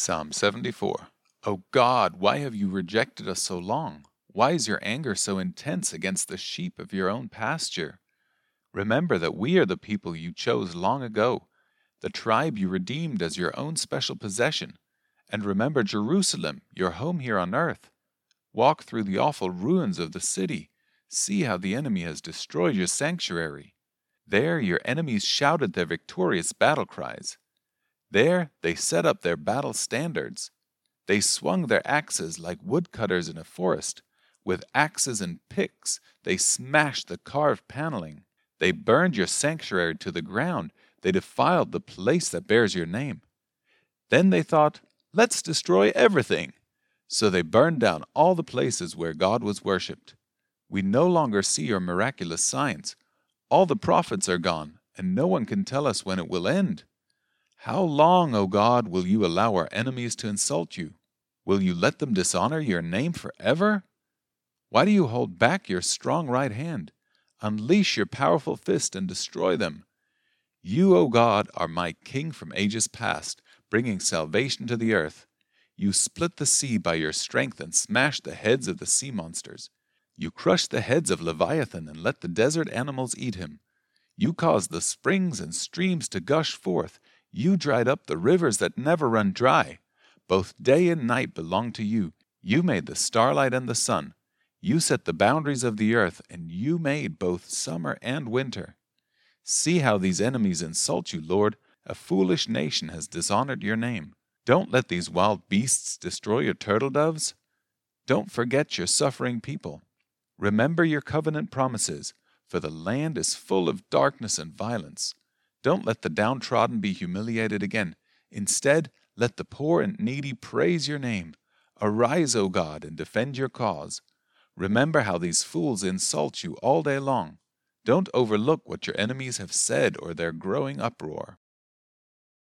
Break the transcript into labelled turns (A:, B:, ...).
A: Psalm 74 O God, why have you rejected us so long? Why is your anger so intense against the sheep of your own pasture? Remember that we are the people you chose long ago, the tribe you redeemed as your own special possession. And remember Jerusalem, your home here on earth. Walk through the awful ruins of the city. See how the enemy has destroyed your sanctuary. There your enemies shouted their victorious battle cries. There they set up their battle standards. They swung their axes like woodcutters in a forest. With axes and picks they smashed the carved paneling. They burned your sanctuary to the ground. They defiled the place that bears your name. Then they thought, let's destroy everything. So they burned down all the places where God was worshipped. We no longer see your miraculous signs. All the prophets are gone, and no one can tell us when it will end. How long, O God, will you allow our enemies to insult you? Will you let them dishonor your name forever? Why do you hold back your strong right hand? Unleash your powerful fist and destroy them. You, O God, are my King from ages past, bringing salvation to the earth. You split the sea by your strength and smashed the heads of the sea monsters. You crushed the heads of Leviathan and let the desert animals eat him. You caused the springs and streams to gush forth. You dried up the rivers that never run dry. Both day and night belong to you. You made the starlight and the sun. You set the boundaries of the earth, and you made both summer and winter. See how these enemies insult you, Lord. A foolish nation has dishonored your name. Don't let these wild beasts destroy your turtle doves. Don't forget your suffering people. Remember your covenant promises, for the land is full of darkness and violence. Don't let the downtrodden be humiliated again. Instead, let the poor and needy praise your name. Arise, O God, and defend your cause. Remember how these fools insult you all day long. Don't overlook what your enemies have said or their growing uproar.